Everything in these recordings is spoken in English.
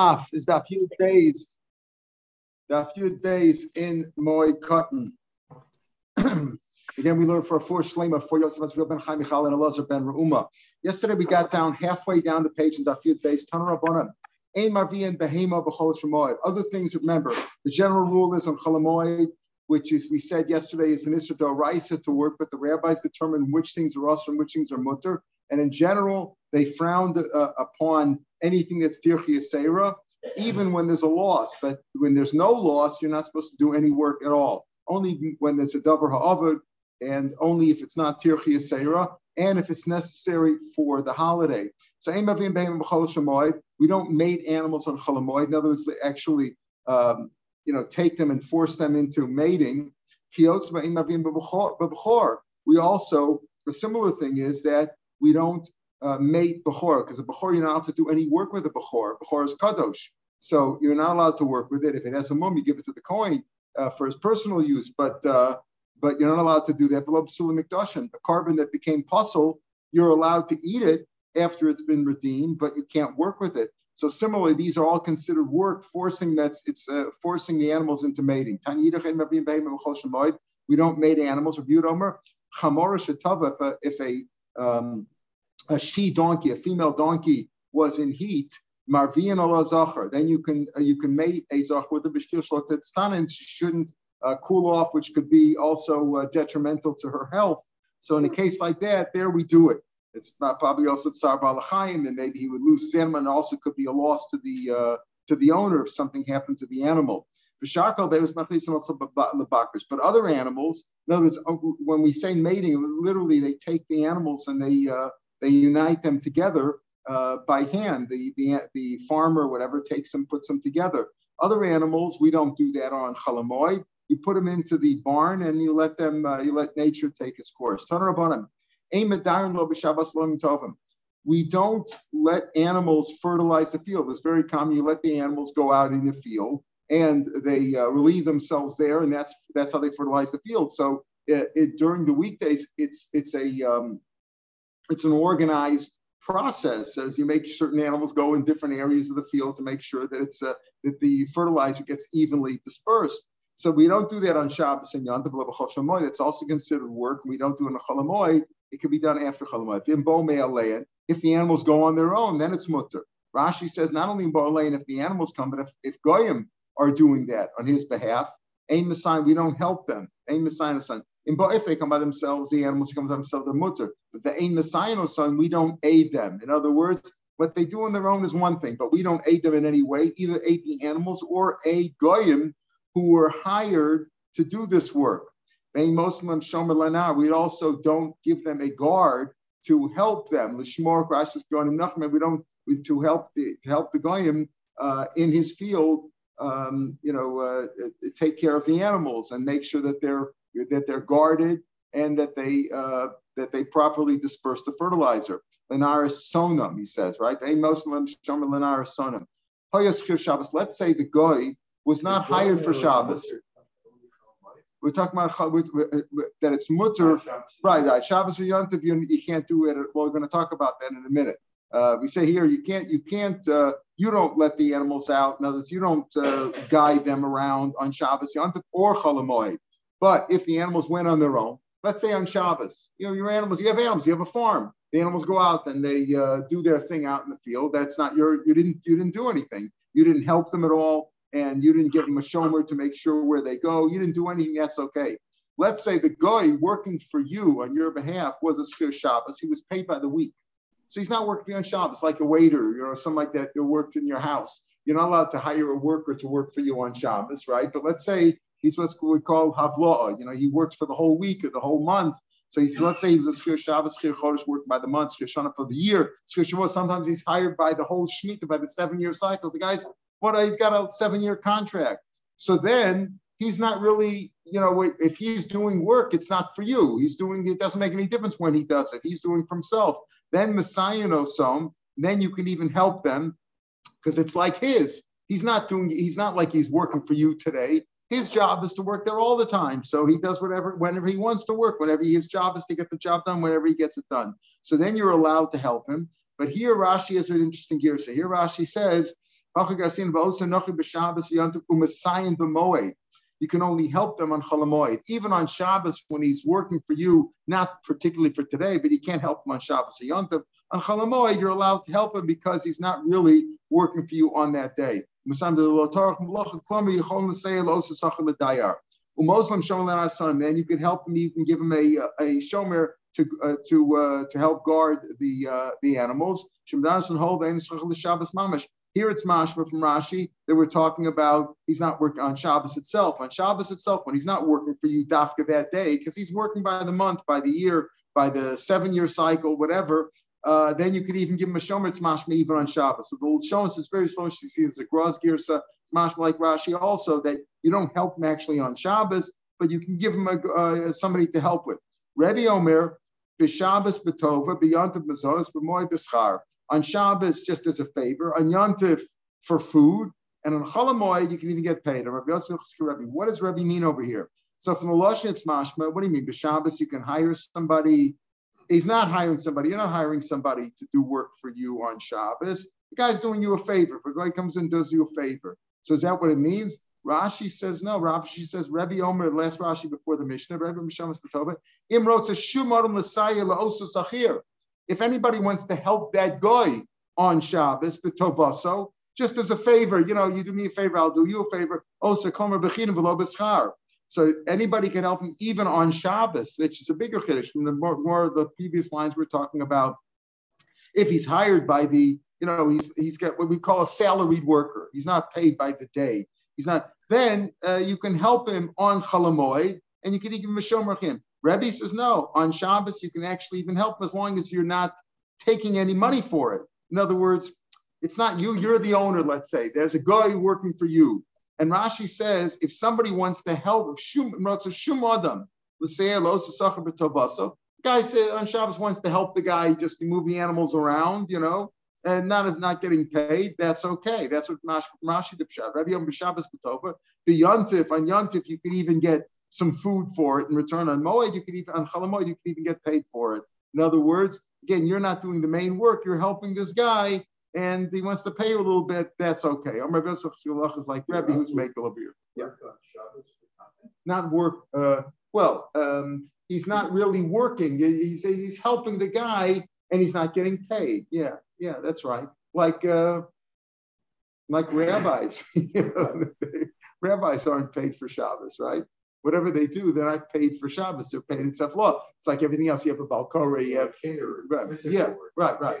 Daf is the few days, the few days in Moed Katan. Again, we learned for a four shlema for Yosef ben Chaim Michal and Elazar ben Reuma. Yesterday we got down halfway down the page in Dafyud base Tanur Rabbanim. Ein Marvian Behema B'chol Shemoed. Other things, remember, the general rule is on Cholamoid, which is we said yesterday is an Isra Raisa to work, but the rabbis determine which things are us and which things are mutter. And in general, they frowned uh, upon anything that's Tirchi Seira, even when there's a loss. But when there's no loss, you're not supposed to do any work at all. Only when there's a Davar Ha'avad, and only if it's not Tirchi Seira, and if it's necessary for the holiday. So we don't mate animals on Chalamoid. In other words, they actually um, you know, take them and force them into mating. We also, a similar thing is that we don't uh, mate Bechor, because a Bechor, you're not allowed to do any work with a Bechor. Bechor is Kadosh. So you're not allowed to work with it. If it has a mum, you give it to the kohen uh, for his personal use, but uh, but you're not allowed to do that. A korban that became pasul, you're allowed to eat it after it's been redeemed, but you can't work with it. So similarly, these are all considered work, forcing that's it's uh, forcing the animals into mating. We don't mate animals. If a, if a um, a she donkey, a female donkey, was in heat, marvian ala zachar, then you can uh, you can mate a zachar with a b'shtil shlotet and she shouldn't uh, cool off, which could be also uh, detrimental to her health. So in a case like that, there we do it. It's not probably also tsar balachayim, and maybe he would lose his animal, and also could be a loss to the uh, to the owner if something happened to the animal. But other animals, in other words, uh, when we say mating, literally they take the animals and they uh, they unite them together uh, by hand. The, the, the farmer, whatever, takes them, puts them together. Other animals, we don't do that on chalamoid. You put them into the barn and you let them, uh, you let nature take its course. We don't let animals fertilize the field. It's very common. You let the animals go out in the field and they uh, relieve themselves there, and that's that's how they fertilize the field. So it, it, during the weekdays, it's it's a um, it's an organized process as you make certain animals go in different areas of the field to make sure that it's uh, that the fertilizer gets evenly dispersed. So we don't do that on Shabbos and Yom Tov That's also considered work. We don't do it on Cholamoy. It can be done after Cholamoy. In Bomei if the animals go on their own, then it's mutter. Rashi says not only in Bo'alein if the animals come, but if, if Goyim are doing that on his behalf, Ain Messiah, we don't help them. Ain Messiah, In if they come by themselves, the animals come by themselves, they're mutter. But the Ain Messiah, son, we don't aid them. In other words, what they do on their own is one thing, but we don't aid them in any way, either aid the animals or aid Goyim who were hired to do this work. They most of them Shomer Lana, we also don't give them a guard to help them. We don't to help the to help the goyim uh, in his field. Um, you know, uh, take care of the animals and make sure that they're that they're guarded and that they uh, that they properly disperse the fertilizer. Lenaris sonum, he says, right? Let's say the goy was not hired for Shabbos. We're talking about that it's mutter, right? Right. Shabbos or Yontif, you, can't do it. Well, we're going to talk about that in a minute. Uh, we say here you can't, you can't, uh, you don't let the animals out. In other words, you don't uh, guide them around on Shabbos, Yontif, or Cholamoid. But if the animals went on their own, let's say on Shabbos, you know, your animals, you have animals, you have a farm. The animals go out and they uh, do their thing out in the field. That's not your, you didn't, you didn't do anything. You didn't help them at all and you didn't give them a shomer to make sure where they go. You didn't do anything. That's okay. Let's say the guy working for you on your behalf was a Shkir Shabbos. He was paid by the week. So he's not working for you on Shabbos, like a waiter, or something like that that worked in your house. You're not allowed to hire a worker to work for you on Shabbos, right? But let's say he's what we call havla'a. You know, he works for the whole week or the whole month. So he's, let's say he was a Shkir Shabbos, Shkir Chodesh worked by the month, Shkir Shana for the year. Shkir Shavuot, sometimes he's hired by the whole Shemitah, by the seven year cycle. The guy's what he's got a seven year contract. So then he's not really, you know, if he's doing work, it's not for you. He's doing it doesn't make any difference when he does it. He's doing for himself. Then Messiah knows some. Then you can even help them because it's like his. He's not doing. He's not like he's working for you today. His job is to work there all the time. So he does whatever, whenever he wants to work. Whenever his job is to get the job done, whenever he gets it done. So then you're allowed to help him. But here Rashi has an interesting gear. So here Rashi says You can only help them on Chalamoid. Even on Shabbos, when he's working for you, not particularly for today, but you can't help him on Shabbos. On Chalamoid, you're allowed to help him because he's not really working for you on that day. Then you can help him. You can give him a a shomer to uh, to uh, to help guard the uh, the animals. Here it's mashma from Rashi that we're talking about. He's not working on Shabbos itself. On Shabbos itself, when he's not working for you dafka that day, because he's working by the month, by the year, by the seven-year cycle, whatever. Uh, then you could even give him a shomer. It's mashma even on Shabbos. So the shomer is very slow. She sees a gross girsa. It's mashma like Rashi also that you don't help him actually on Shabbos, but you can give him a, uh, somebody to help with. Rebbe Omer, b'Shabbos b'tova, b'yantiv mazonos, b'moy b'schar on Shabbos just as a favor, on Yontif for food, and on Cholamoy you can even get paid. What does Rebbe mean over here? So from the Lashon it's mashma. What do you mean? B'Shabbos you can hire somebody. He's not hiring somebody. You're not hiring somebody to do work for you on Shabbos. The guy's doing you a favor. If a guy comes and does you a favor. So is that what it means? Rashi says no. Rashi says Rebbe Omer, last Rashi before the Mishnah, Rebbe Mishamas B'Tova, Imrot says Shumarim L'Sayah La'osu Sachir if anybody wants to help that guy on Shabbos, betovaso, just as a favor, you know, you do me a favor, I'll do you a favor. Also, komer bechinim below b'schar. So anybody can help him even on Shabbos, which is a bigger chiddush from the more, more of the previous lines we're talking about. If he's hired by the, you know, he's he's got what we call a salaried worker. He's not paid by the day. He's not. Then uh, you can help him on Chalamoid, and you can even him a shomer Rebbe says no. On Shabbos, you can actually even help him as long as you're not taking any money for it. In other words, it's not you, you're the owner, let's say. There's a guy working for you. And Rashi says if somebody wants to help, shum adam, guy say on Shabbos wants to help the guy just to move the animals around, you know, and not not getting paid, that's okay. That's what Rashi the Pshat. Rabbi. The Yontif, on Yontif, you can even get some food for it in return on Moed, you could even on Chalamoed, you could even get paid for it. In other words, again, you're not doing the main work, you're helping this guy, and he wants to pay you a little bit, that's okay. Amr Besach is like Rebbe who's making a beer. Yeah. Not work, uh, well, um, he's not really working. He's, he's helping the guy and he's not getting paid. Yeah, yeah, that's right. Like uh, like rabbis, rabbis aren't paid for Shabbos, right? whatever they do, they're not paid for Shabbos. They're paid in law. It's like everything else. You have a balkora, you have caterer. Right. Yeah, right, right.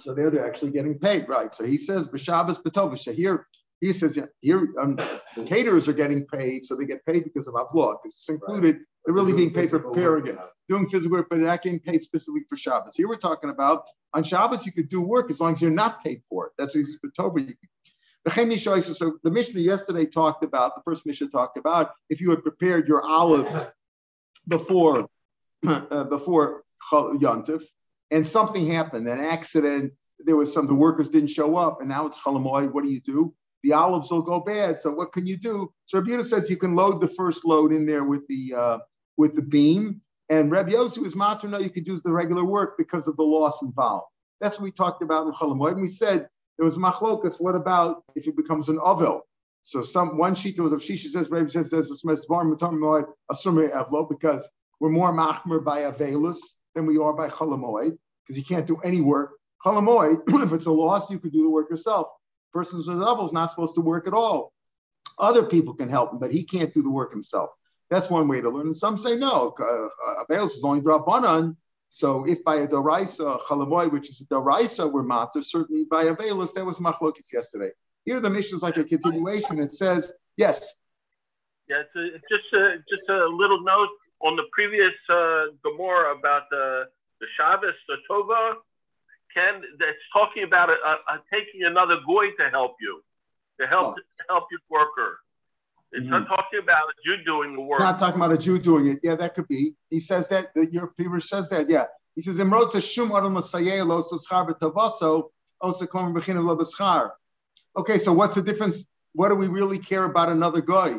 So they're, they're actually getting paid, right? So he says b'Shabbos b'Tov. here he says here um, caterers are getting paid, so they get paid because of avlot. Because it's included. Right. They're really being paid for preparing it, doing physical work, but they're not getting paid specifically for Shabbos. Here we're talking about on Shabbos you could do work as long as you're not paid for it. That's what he's b'Tov. So the Mishnah yesterday talked about, the first Mishnah talked about if you had prepared your olives before uh, before Yontif, and something happened, an accident, there was some, the workers didn't show up, and now it's Chalamoy, what do you do? The olives will go bad. So what can you do? So Rabbi says you can load the first load in there with the uh, with the beam. And Rabbi Yossi was matter, no, you could use the regular work because of the loss involved. That's what we talked about in Chalamoy. And we said there was machlokas. What about if it becomes an ovel? So some one sheet was of Shisha says Rebbe says there's a evlo because we're more machmer by avelus than we are by chalamoid because you can't do any work. Chalamoid, if it's a loss, you could do the work yourself. Person's with is not supposed to work at all. Other people can help him, but he can't do the work himself. That's one way to learn. And some say no, uh, avelus is only drop on so if by a daraisa chalamoy, which is a daraisa, we're matter, certainly by a velus, that was machlokis yesterday. Here the mission is like a continuation. It says yes. Yeah, a, it's just a, just a little note on the previous uh, Gemara about the the Shabbos, the Tova. Ken, that's talking about a, a, a taking another goy to help you, to help oh. help your worker. It's mm-hmm. not talking about a Jew doing the work. Not talking about a Jew doing it. Yeah, that could be. He says that. The, your Peter says that. Yeah. He says Imrot says Shum Adam lo Schar B'Tavaso also Klam B'Chinav Lo Okay, so what's the difference? What do we really care about another guy?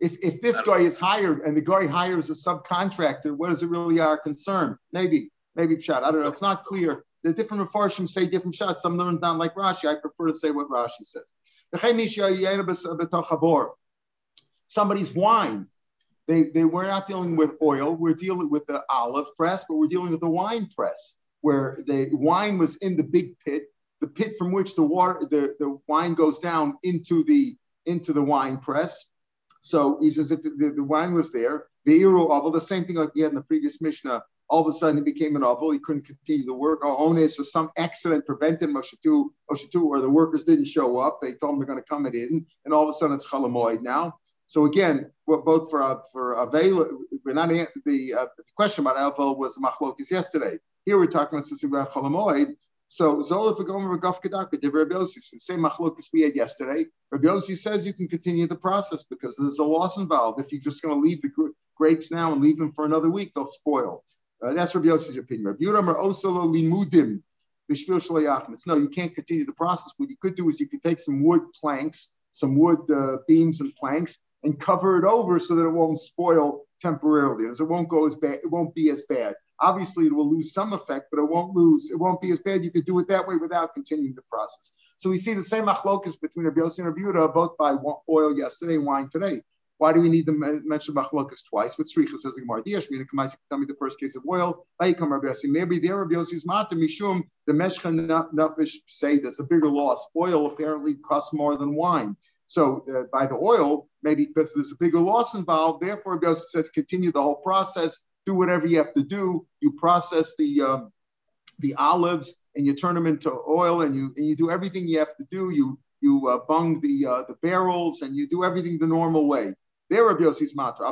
If, if this guy is hired and the guy hires a subcontractor, what is it really our concern? Maybe, maybe Pshat. I don't know. It's not clear. The different Mepharshim say different shots. Some learn down like Rashi. I prefer to say what Rashi says. Somebody's wine. They, they were not dealing with oil. We're dealing with the olive press, but we're dealing with the wine press, where the wine was in the big pit, the pit from which the water, the, the wine goes down into the into the wine press. So he says if the, the wine was there, the iru oval, the same thing like he had in the previous Mishnah, all of a sudden he became an oval, he couldn't continue the work, or onus or some accident prevented Moshetu, Moshetu, or the workers didn't show up, they told him they're going to come it in, and all of a sudden it's chalamoid now. So again, both for uh, for avail, we're not the, uh, the question about Avel was machlokis yesterday. Here we're talking specifically about chalamoid. So Zola for Gomer Gaf Kedaka, the Rabbi Yossi, the same machlokis we had yesterday. Rabbi Yossi says you can continue the process because there's a loss involved. If you're just going to leave the grapes now and leave them for another week, they'll spoil. Uh, that's Rabbi Yossi's opinion. Rabbi Yuram or Osolo Limudim. No, you can't continue the process. What you could do is you could take some wood planks, some wood uh, beams and planks, and cover it over so that it won't spoil temporarily. As it won't go as bad, it won't be as bad. Obviously, it will lose some effect, but it won't lose. It won't be as bad. You could do it that way without continuing the process. So we see the same achlokas between Rabbi Yossi and Rabbi Yehuda, both by oil yesterday, wine today. Why do we need to mention machlokas twice? What Sricha says in Gemara? Diyash mina kamais tell me the first case of oil. Bayikam Rabbi Yossi. Maybe there Rabbi Yossi's mata mishum the meshchan nafish say that's a bigger loss. Oil apparently costs more than wine. So uh, by the oil, maybe because there's a bigger loss involved, therefore Rabbi Yossi says continue the whole process do whatever you have to do. You process the um, the olives and you turn them into oil, and you and you do everything you have to do. You you uh, bung the uh, the barrels, and you do everything the normal way. There, Rabbi Yossi's matra.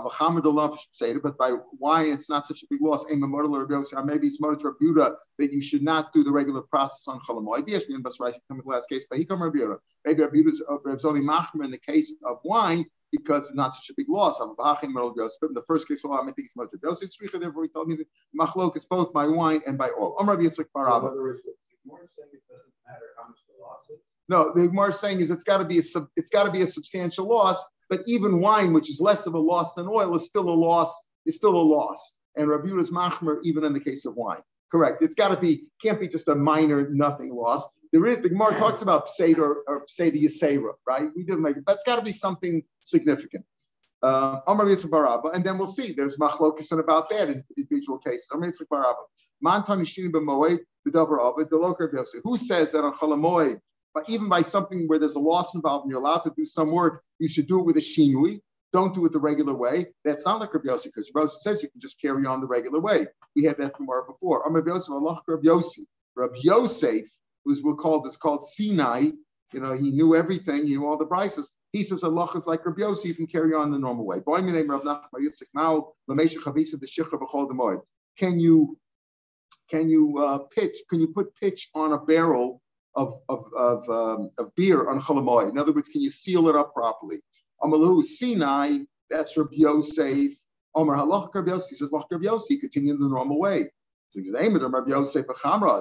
But by why it's not such a big loss? Maybe it's motor Buddha that you should not do the regular process on Rabbi Maybe Rabbi Yehuda's only machmer in the case of wine because it's not such a big loss. I'm in the first case, I think it's much of Yosef Sricha. Therefore, he told me that machlok is both by wine and by oil. Amar Yitzchak Barabba. No, the Gemara is saying is it's got to be a it's got to be a substantial loss. But even wine, which is less of a loss than oil, is still a loss. Is still a loss. And Rabbi Yudah's machmer even in the case of wine. Correct. It's got to be can't be just a minor nothing loss. There is the Gemara talks about Seder or Seder Yisera, right? We didn't make it. That's got to be something significant. Uh, and then we'll see. There's machlokas about that in individual cases. Who says that on Chalamoy, but even by something where there's a loss involved and you're allowed to do some work, you should do it with a shinui. Don't do it the regular way. That's not like Rabbi Yossi, because Rabbi Yossi says you can just carry on the regular way. We had that tomorrow before. Rabbi Yossi, Rabbi Yosef was we called it's called Sinai. You know, he knew everything, he knew all the prices. He says Allah is like Rabbi Yossi, you can carry on the normal way. Can you can you uh, pitch? Can you put pitch on a barrel of of of, um, of beer on chalamoy? In other words, can you seal it up properly? Amalu Sinai, that's Rabbi Yosef. Omer halach Rabbi Yossi says Rabbi Yossi, continue the normal way. So Yosef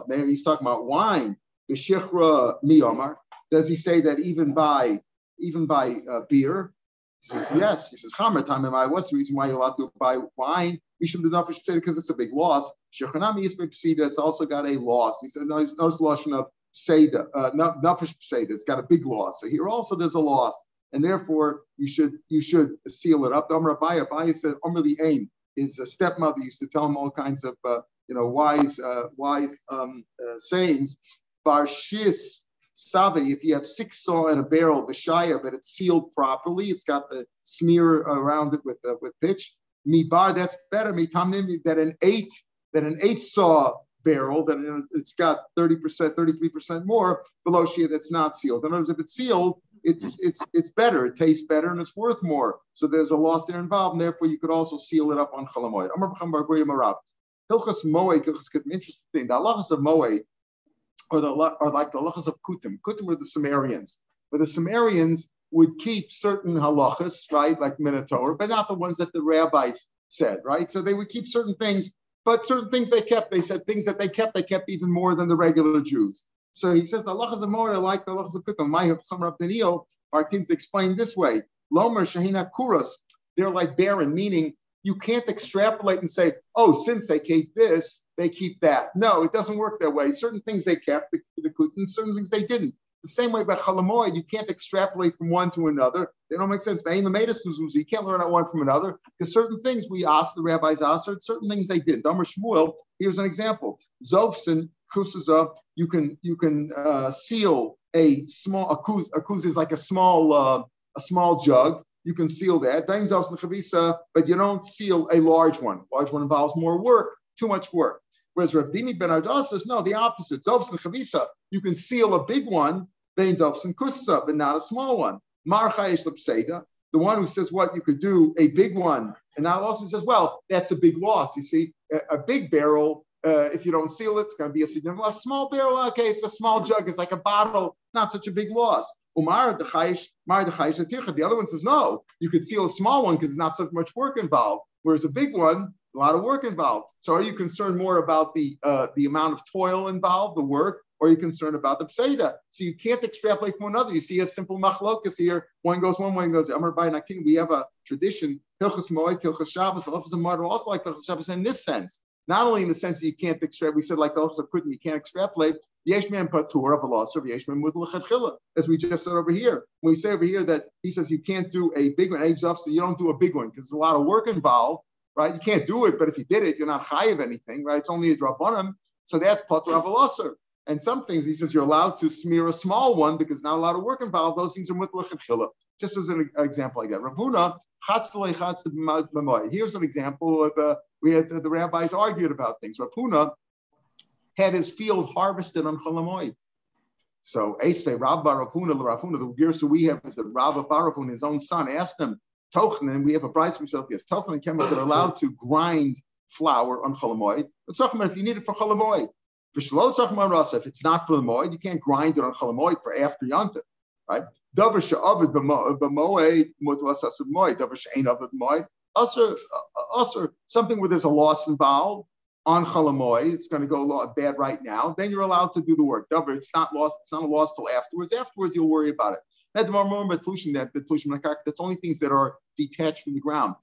he's talking about wine. B'shichra miyomar. Does he say that even by even by uh, beer? He says yes. He says chamer time. I. What's the reason why you're allowed to buy wine? Do nafesh because it's a big loss. Shechanami is psida. It's also got a loss. He said no. It's no solution of psida. Uh, nafesh psida. It's got a big loss. So here also there's a loss, and therefore you should you should seal it up. Amr Abaya. Abaya said Amr the aim. His stepmother used to tell him all kinds of uh, you know wise uh, wise um, uh, sayings Barshis Savi, if you have six saw in a barrel, the shaya, but it's sealed properly, it's got the smear around it with uh, with pitch. bar, that's better. Mitamnim that an eight that an eight saw barrel that it's got 30%, 33% more below that's not sealed. In other words, if it's sealed, it's it's it's better, it tastes better, and it's worth more. So there's a loss there involved, and therefore you could also seal it up on chalamoid. Hilchas moed, hilchas interesting thing. The halachas of moed or, the, or like the halachas of Kutim. Kutim were the Sumerians, but the Sumerians would keep certain halachas, right, like Minotaur, but not the ones that the rabbis said, right? So they would keep certain things, but certain things they kept, they said things that they kept, they kept even more than the regular Jews. So he says the halachas of Moed are like the halachas of Kutim. My some of Daniel, our team explained this way. Lomer Shahina Kuras, they're like barren, meaning you can't extrapolate and say, oh, since they keep this, they keep that. No, it doesn't work that way. Certain things they kept, the, the and certain things they didn't. The same way by chalamoid, you can't extrapolate from one to another. They don't make sense. You can't learn out one from another because certain things we asked the rabbis answered, certain things they did. Dummer Shmuel, here's an example. Zofsin, kusuza, you can you can uh, seal a small a kuz, a kuz is like a small uh, a small jug. You can seal that. But you don't seal a large one. Large one involves more work, too much work. Whereas Rav Dimi ben Arda says, no, the opposite. Zobs and Chavisa, you can seal a big one, Zobs and Kusa, but not a small one. Mar Chayesh Lepseda, the one who says what you could do a big one, and now also says, well, that's a big loss. You see, a, a big barrel, uh, if you don't seal it, it's going to be a significant loss. Small barrel, okay, it's a small jug, it's like a bottle, not such a big loss. Umar the other one says, no, you could seal a small one because there's not so much work involved. Whereas a big one, a lot of work involved. So are you concerned more about the uh, the amount of toil involved, the work, or are you concerned about the pseida? So you can't extrapolate from another. You see a simple machlokas here. One goes one way and goes. Amar by Nakin. We have a tradition. Hilchas Moed, Hilchas Shabbos, the Hilchas Amar also like Hilchas Shabbos in this sense. Not only in the sense that you can't extrapolate, we said like also couldn't, you can't extrapolate. Yeshman patur of a Yeshman mudl as we just said over here. When we say over here that he says you can't do a big one, so you don't do a big one because there's a lot of work involved right? You can't do it, but if you did it, you're not high of anything, right? It's only a drop on him. So that's Potter Avalosser. And some things he says you're allowed to smear a small one because not a lot of work involved. Those things are mutlach and Just as an example like that. Rav Huna, Here's an example of the we had the, the rabbis argued about things. Rav Huna had his field harvested on Cholamoid. So Esve Rabba Ravuna, Ravuna, the Girsa we have is that Rabba Baravun, his own son, asked him, Tochnen, we have a price for. Yes, Tochnen and Kemal are allowed to grind flour on Cholamoid. Talk about if you need it for Cholamoid. If it's not for the you can't grind it on chalamoid for after yontif, right? Davar she'avid b'moed mutlas asav moed. Davar she'ain avid moed. Also, something where there's a loss involved on chalamoid. It's going to go a lot bad right now. Then you're allowed to do the work. Davar, it's not lost. It's not a loss till afterwards. Afterwards, you'll worry about it. That's only things that are detached from the ground.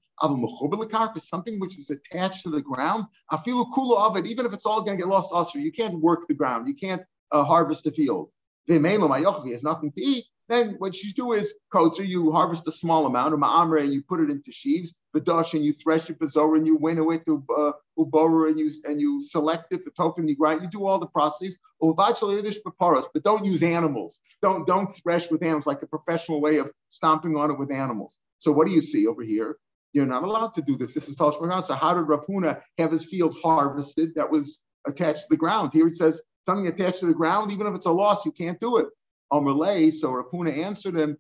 Is something which is attached to the ground. It, even if it's all going to get lost. Also, you can't work the ground. You can't uh, harvest the field. He has nothing to eat. Then what you do is kotzer, you harvest a small amount of ma'amre and you put it into sheaves, dash and you thresh it for zora and you winnow it to uh, ubora and you and you select it for token, you grind, you do all the process. But don't use animals. Don't don't thresh with animals like a professional way of stomping on it with animals. So what do you see over here? You're not allowed to do this. This is Tosh So how did Rav Huna have his field harvested that was attached to the ground? Here it says something attached to the ground, even if it's a loss, you can't do it. Amalei, so Rav answered him,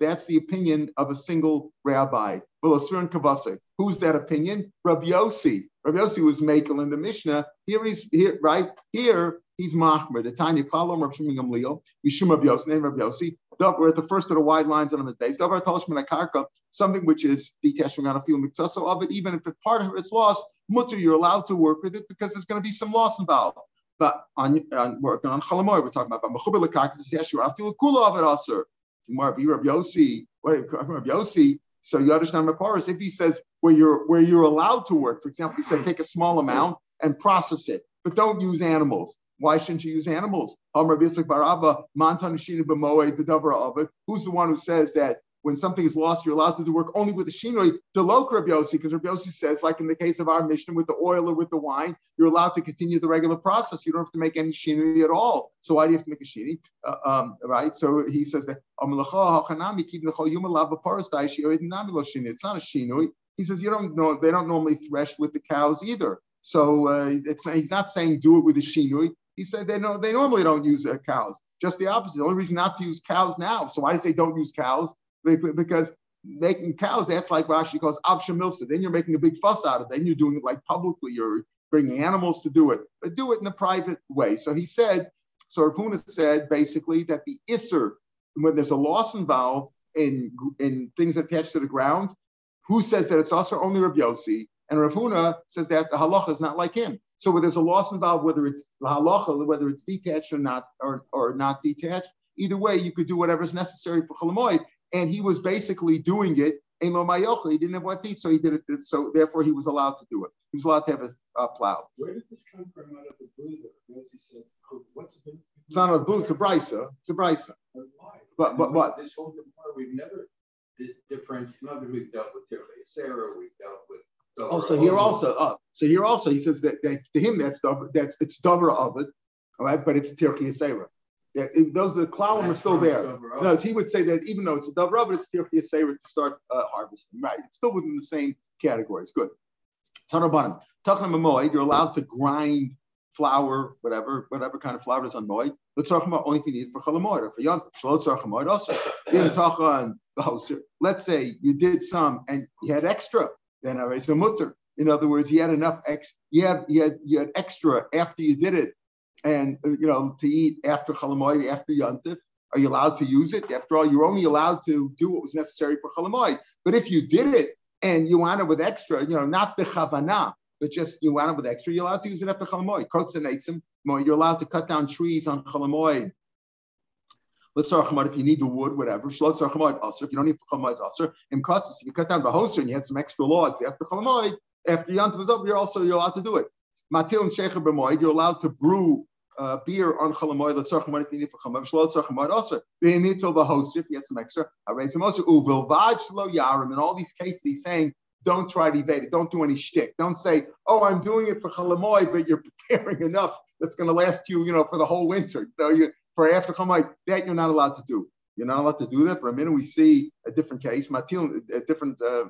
that's the opinion of a single rabbi. Who's that opinion? Rabbi Yossi. Rabbi Yossi was Makel in the Mishnah. Here he's here, right? Here he's Mahmer. The Tanya Kalam Rav Shimon Gamliel. Mishum Rabbi Yossi, name Rabbi Yossi. We're at the first of the wide lines on the base. Davar Talishman Akarka, something which is detaching on a field of it, even if part of it's lost, mutter, you're allowed to work with it because there's going to be some loss involved. But on, on working on Chalamoy, we're talking about Mechuber Lekaka, I feel cool of it also. More of Rabbi Yossi, Rabbi Yossi. So understand Maparis, if he says where you're where you're allowed to work, for example, he said take a small amount and process it, but don't use animals. Why shouldn't you use animals? Who's the one who says that when something is lost, you're allowed to do work only with the shinoi, to low Rabbi because Rabbi says, like in the case of our mission with the oil or with the wine, you're allowed to continue the regular process. You don't have to make any shinoi at all. So why do you have to make a shinoi? Uh, um, right? So he says that it's not a shinoi. He says you don't know they don't normally thresh with the cows either. So uh, he's not saying do it with a shinui. He said they know they normally don't use uh, cows. Just the opposite. The only reason not to use cows now. So why do they say don't use cows? Because making cows, that's like Rashi calls avshamilsa. Then you're making a big fuss out of it. Then you're doing it like publicly. You're bringing animals to do it, but do it in a private way. So he said, so Rav Huna said basically that the isser, when there's a loss involved in, in things attached to the ground, who says that it's also only Rabbi Yossi? And Rav Huna says that the halacha is not like him. So where there's a loss involved, whether it's the halacha, whether it's detached or not, or, or not detached, either way, you could do whatever's necessary for chalamoid. And he was basically doing it. He didn't have to eat, so he did it. So therefore, he was allowed to do it. He was allowed to have a, uh, plowed. Where did this come from out of the blue? Said, oh, what's the it's not a blue, it's a brisa. It's a brisa. But? But, but what? This whole Gemara, we've never different. Not that we've dealt with Sarah, we've dealt with. Oh, so here also, uh, so here also, he says that, that to him that's that's it's dover of it, all right, but it's tirchi Sarah. That those the clown are still there. No, he would say that even though it's a dover of it, it's tirchi Sarah to start uh, harvesting. Right, it's still within the same categories. Good. Tanabanim. Tachnam you're allowed to grind flour, whatever, whatever kind of flour is on moed. Let's talk about only if you need it for chalamoid or for yontif. Shalot tzarchamoid also. the Let's say you did some and you had extra, then I raise a mutter. In other words, you had enough ex, you had, you had, you had extra after you did it, and uh, you know to eat after chalamoid, after yontif. Are you allowed to use it? After all, you're only allowed to do what was necessary for chalamoid. But if you did it and you want it with extra, you know, not bechavana, but just you want it with extra, you're allowed to use it after chalamoid. You're allowed to cut down trees on chalamoid. Let's start if you need the wood, whatever. If you don't need chalamoid, also. Cuts, if you cut down the hoser and you had some extra logs after chalamoid, after yantav is over, you're also you're allowed to do it. Matil and shecher b'moid, you're allowed to brew uh, beer on chalamoid. Let's start if you need for chalamoid. Shlot tzarchamoid also. Be'emitil the if you had some extra. I raise them also. Uvilvad shlo yarim. In all these cases, he's saying don't try to evade it. Don't do any shtick. Don't say, "Oh, I'm doing it for chalamoy," but you're preparing enough that's going to last you, you know, for the whole winter. You know, you for after chalamoy, that you're not allowed to do. You're not allowed to do that. For a minute, we see a different case. Matil, a different. Uh,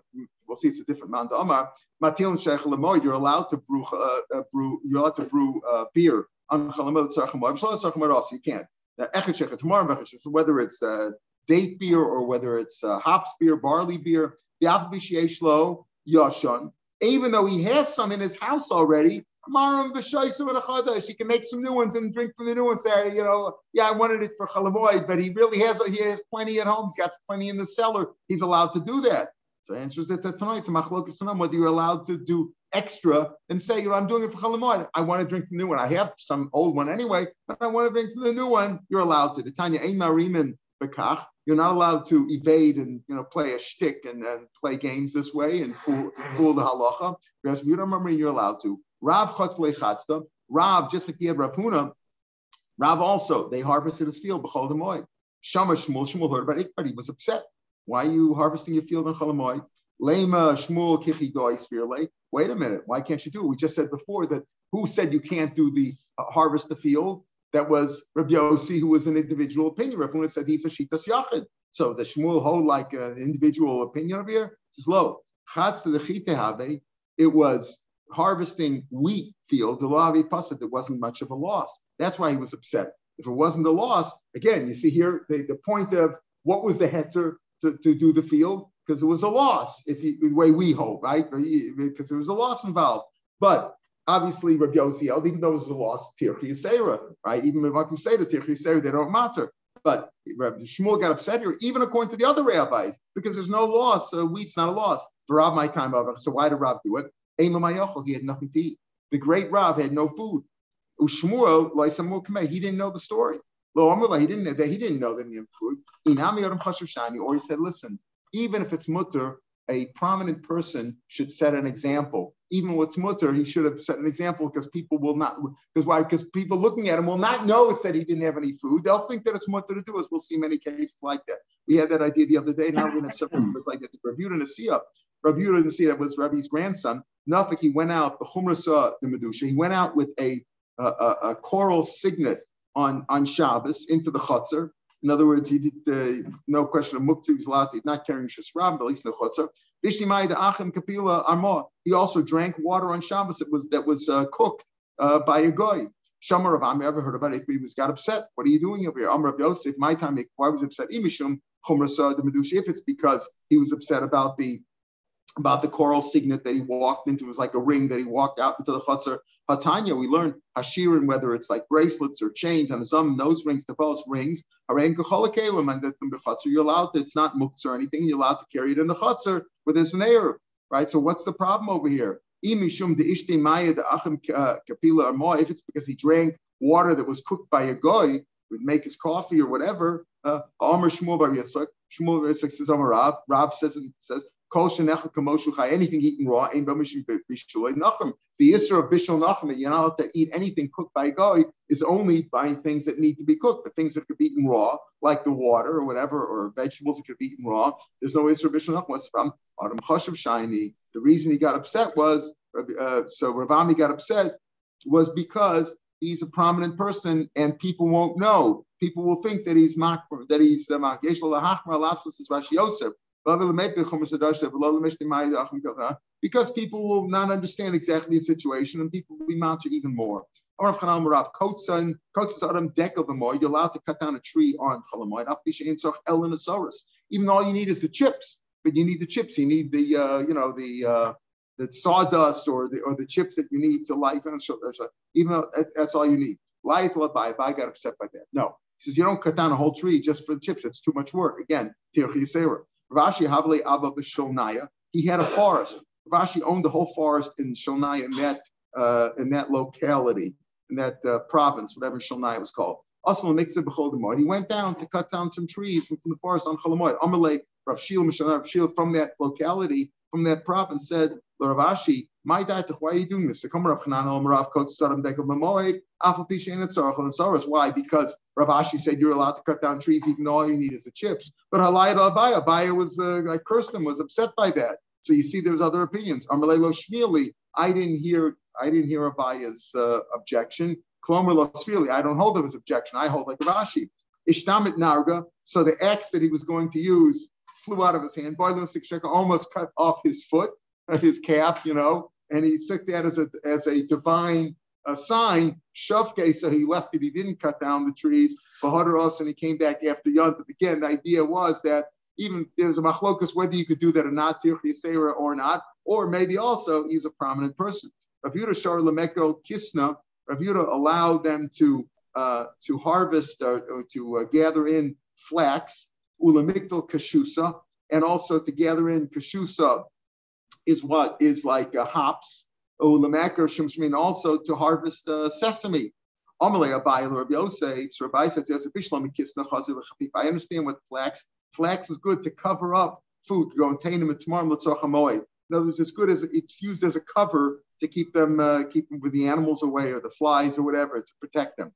we'll see it's a different Mount Amar. Matil and Sheikh Lamoid, you're allowed to brew, uh, uh, brew. You're allowed to brew uh, beer on chalamoy tzarchamoy. Also, you can't. Now, whether it's uh, date beer or whether it's uh, hops beer, barley beer, even though he has some in his house already, he can make some new ones and drink from the new ones. Say, you know, yeah, I wanted it for chalamoid, but he really has he has plenty at home. He's got plenty in the cellar. He's allowed to do that. So the answer is that tonight it's a machlokas whether you're allowed to do extra and say, you know, I'm doing it for chalamoid. I want to drink the new one. I have some old one anyway, but I want to drink from the new one. You're allowed to. Tanya Ein Marimin Bekach. You're not allowed to evade and you know play a shtick and, and play games this way and fool, fool the halacha. Because you don't remember you're allowed to. Rav chatzle. Rav, just like he had Rav Huna, Rav also they harvested his field b'chol demoy. Shama Shmuel Shmuel heard about it, but he was upset. Why are you harvesting your field in Chalamoy? Lema Shmuel Kichi Goy Wait a minute, why can't you do it? We just said before that who said you can't do the uh, harvest the field? that was Rabbi Yossi, who was an individual opinion. Huna said he's a Shitas Yachid. So the Shmuel hold like an individual opinion over here. It's low. Chatz to the it was harvesting wheat field, the Lavi Pasad, there wasn't much of a loss. That's why he was upset. If it wasn't a loss, again, you see here the, the point of what was the heter to, to do the field, because it was a loss, if you, the way we hold, right? Because there was a loss involved. But Obviously, Rabbi held, even though it was a lost Tirchi Yisera, right? Even if you say the Tirchi they don't matter. But Rabbi Shmuel got upset here, even according to the other rabbis, because there's no loss. So wheat's not a loss. Rav my time over. So why did Rav do it? He had nothing to eat. The great Rav had no food. Ushmuel, he didn't know the story. He didn't know that he didn't know that he food. Or he said, listen, even if it's mutter, a prominent person should set an example. Even what's mutter, he should have set an example because people will not, because why? Because people looking at him will not know it's that he didn't have any food. They'll think that it's mutter to do, as we'll see many cases like that. We had that idea the other day. Now we're going to have several cases like that. Rabbi Nasiya, Rabbi Nasiya, that was Rabbi's grandson. Nafik, he went out, the Chumrasa, the Medusha, he went out with a, a, a, coral signet on, on Shabbos into the Chutzner in other words, he did uh, no question of mukti, to, not carrying shasram, but at least no chotzer. achim kapila arma. He also drank water on Shabbos that was that was uh, cooked uh, by a guy. Shamar of Am, ever heard about it? He was got upset. What are you doing over here? Amr of Yosef, my time, why was upset? Imishum chumrasa the medushi. If it's because he was upset about the about the coral signet that he walked into. It was like a ring that he walked out into the chutzner. Hatanya, we learned hashirin, whether it's like bracelets or chains, and some nose rings, tefos rings, and that the chutzner, you're allowed to, it's not mukts or anything, you're allowed to carry it in the chutzner with his nair, right? So what's the problem over here? Uh, if it's because he drank water that was cooked by a guy, would make his coffee or whatever. Uh, Amr Yitzchak. Shmuel says Amar Rav. Rav says anything eaten raw, The Isra of Bishul Nachum, you're not allowed to eat anything cooked by a guy, is only by things that need to be cooked, but things that could be eaten raw, like the water or whatever, or vegetables that could be eaten raw. There's no Isra of Bishul Nachum. What's from? Adam Chashav Shiny. The reason he got upset was, uh, so Ravami got upset was because he's a prominent person and people won't know. People will think that he's Mach that he's uh, Rashi Yosef. Because people will not understand exactly the situation and people will be matter even more. You're allowed to cut down a tree on. Even all you need is the chips, but you need the chips. You need the, uh, you know, the, uh, the sawdust or the or the chips that you need to light. Even though that's all you need. Light. I got upset by that. No, he says you don't cut down a whole tree just for the chips. It's too much work. Again, Rashi Havli Abba Shulnaya. He had a forest. Rashi owned the whole forest in Shulnaya in that uh, in that locality, in that uh, province, whatever Shulnaya was called. Also, makes it he went down to cut down some trees from the forest on Cholamoid. Amalek Rav Shil from that locality, from that province, said, Rav Ashi, my dad, why are you doing this? Why? Because Rav Ashi said you're allowed to cut down trees even though all you need is the chips. But Halayat Abaya, Abaya was, uh, I cursed him, was upset by that. So you see, there's other opinions. Amalelo Shmili, I didn't hear, I didn't hear Abaya's uh, objection. Klomer Losfili, I don't hold of his objection. I hold like Rav Ashi. Ishtamit Narga, so the axe that he was going to use flew out of his hand. Boilim almost cut off his foot his calf, you know, and he took that as a as a divine uh, sign. Shavke, so he left it. He didn't cut down the trees. Bahadar and he came back after Yontif. Again, the idea was that even there's a machlokas whether you could do that or not, or not, or maybe also he's a prominent person. Rav Yudah Shar Lameko Kisna, Rav Yudah allowed them to uh, to harvest or, or to uh, gather in flax, ulamikdal kashusa, and also to gather in kashusa is what is like uh, hops. Ulamakar Shimshmin also to harvest uh, sesame. I understand what flax. Flax is good to cover up food. Go and tain them tomorrow. In other words, it's good as it's used as a cover to keep them uh, keep them with the animals away or the flies or whatever to protect them.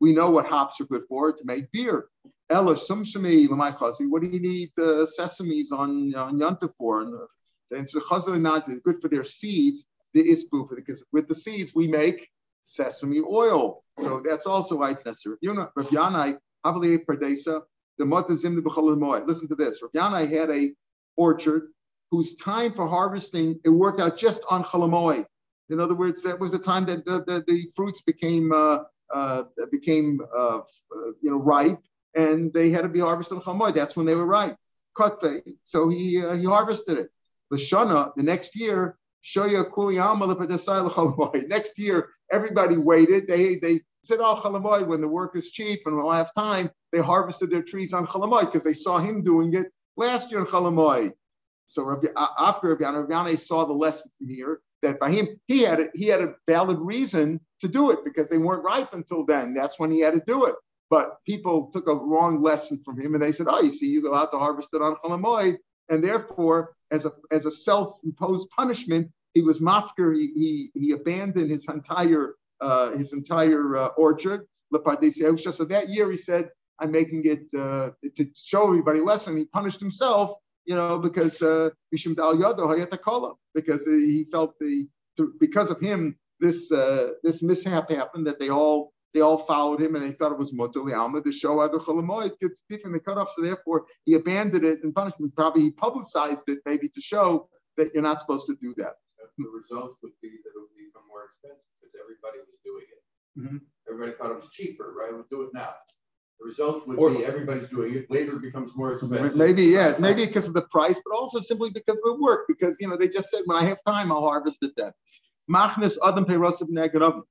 We know what hops are good for to make beer. Ella. What do you need uh, sesames on on yanta for? And, uh, so chazal nazi is good for their seeds. The isbu because with the seeds we make sesame oil. So that's also why it's necessary. You know, Rav Yanai havali perdesa the motazim the Listen to this. Rav Yanai had a orchard whose time for harvesting it worked out just on chalamoy. In other words, that was the time that the, the, the fruits became uh, uh, became uh, you know ripe and they had to be harvested on Chamoy. That's when they were ripe. Kotve. So he uh, he harvested it. The Shana, the next year, Shoya Kuliyama Next year, everybody waited. They they said, Oh, Chalamoy, when the work is cheap and we'll have time, they harvested their trees on Chalamoy because they saw him doing it last year in Chalamoy. So Rabbi, after Rabbi Yana saw the lesson from here that by him, he had a, he had a valid reason to do it because they weren't ripe until then. That's when he had to do it. But people took a wrong lesson from him and they said, oh, you see, you go out to harvest it on Chalamoid. And therefore, as a, as a self-imposed punishment, he was mafker. He, he, he abandoned his entire uh, his entire uh, orchard. So that year he said, I'm making it uh, to show everybody a lesson. He punished himself, you know, because uh, because he felt the because of him this uh, this mishap happened that they all they all followed him and they thought it was Motuli Alma, the show Adar Cholamoid, different, they cut off. So therefore, he abandoned it in punishment. Probably he publicized it maybe to show that you're not supposed to do that. The result would be that it would become more expensive because everybody was doing it. Mm-hmm. Everybody thought it was cheaper, right? We'll do it now. The result would or, be everybody's doing it. Later it becomes more expensive. Maybe, yeah, maybe because of the price, but also simply because of the work. Because you know they just said, when I have time, I'll harvest it then. Machnes Adam Peirosov Negarav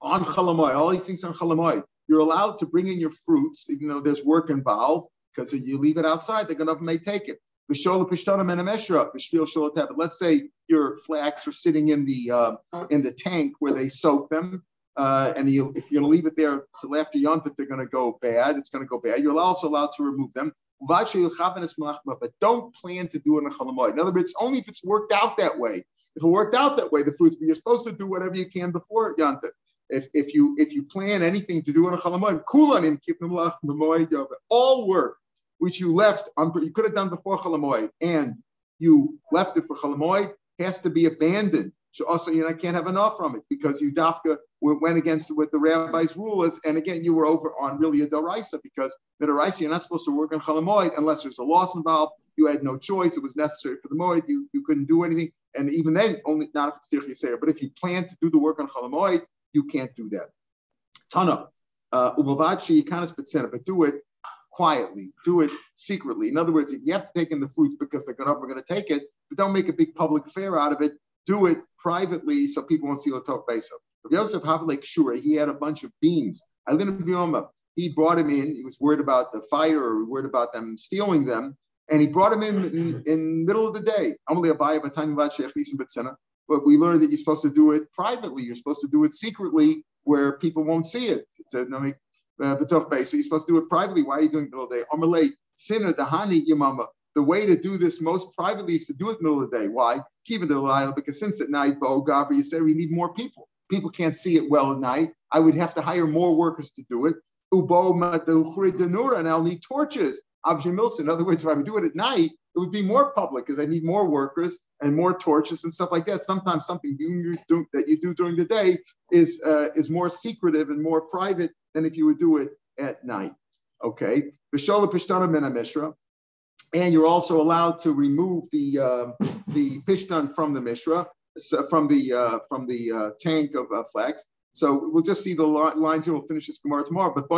on Chalamoy, all these things on Chalamoy. You're allowed to bring in your fruits, even though there's work involved, because if you leave it outside, the Ganav may take it. Let's say your flax are sitting in the uh, in the tank where they soak them, uh, and you, if you're going to leave it there till after Yontif, they're going to go bad. It's going to go bad. You're also allowed to remove them. But don't plan to do it in a chalamoid. In other words, only if it's worked out that way. If it worked out that way, the fruits, but you're supposed to do whatever you can before Yanta. If, if you if you plan anything to do on a chalamoid, kulanim all work which you left on, you could have done before chalamoid, and you left it for chalamoid, has to be abandoned. So also, you know, I can't have enough from it because you dafka went against what the rabbi's rule is. And again, you were over on really a daraisa because the daraisa, you're not supposed to work on chalamoid unless there's a loss involved. You had no choice. It was necessary for the moed. You, you couldn't do anything. And even then, only not if it's tirchi. But if you plan to do the work on chalamoid, you can't do that. Tana, uh, ubavachi kind of but do it quietly, do it secretly. In other words, if you have to take in the fruits because they're going to, we're going to take it, but don't make a big public affair out of it. Do it privately so people won't see the Latov Besa. If Yosef Havlik Shura, he had a bunch of beams. He brought him in. He was worried about the fire or worried about them stealing them. And he brought him in in, in middle of the day. But we learned that you're supposed to do it privately. You're supposed to do it secretly where people won't see it. It's a, I mean, uh, so you're supposed to do it privately. Why are you doing it all day? Amalei, sinner, dahani, yamama. The way to do this most privately is to do it the middle of the day. Why? Keep it the because since at night, Bo Gavri, you said we need more people. People can't see it well at night. I would have to hire more workers to do it. Ubo and I'll need torches. In other words, if I would do it at night, it would be more public because I need more workers and more torches and stuff like that. Sometimes something you do, that you do during the day is uh, is more secretive and more private than if you would do it at night. Okay, Vishola Pishtana Mena Mishra, and you're also allowed to remove the uh, the Pishtan from the Mishra, from the uh, from the uh, tank of uh, flax. So we'll just see the lines here. We'll finish this Gemara tomorrow. But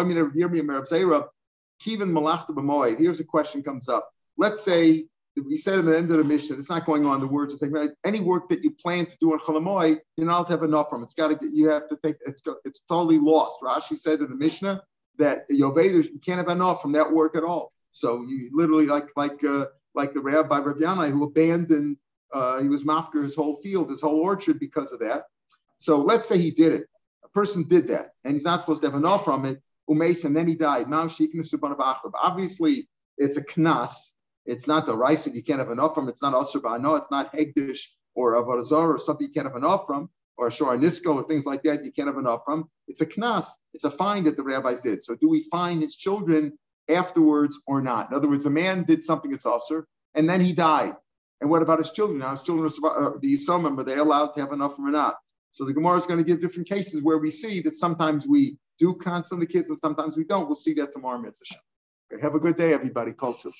Kivin Malachta B'moed. Here's a question comes up. Let's say we said at the end of the mission, it's not going on the words of taking any work that you plan to do on Chol Hamoed, you're not to have enough from. It's got to get you have to take it's it's totally lost. Rashi said in the Mishnah that Yovedus, you can't have enough from that work at all. So you literally like like uh, like the rabbi Rav who abandoned uh, he was mafker his whole field, his whole orchard because of that. So let's say he did it. A person did that, and he's not supposed to have enough from it. Umes, and then he died. Obviously, it's a knas it's not the rice that you can't have enough from. It's not asr no. It's not hekdesh or avodah zarah or something you can't have enough from, or shor nisko or things like that you can't have enough from. It's a knas. It's a fine that the rabbis did. So do we fine his children afterwards or not? In other words, a man did something that's asr and then he died. And what about his children? Now his children are uh, the Yisomim, are they allowed to have enough from or not? So the Gemara is going to give different cases where we see that sometimes we do of the kids and sometimes we don't. We'll see that tomorrow, Mitzvah. Okay, have a good day, everybody. Kol tuv.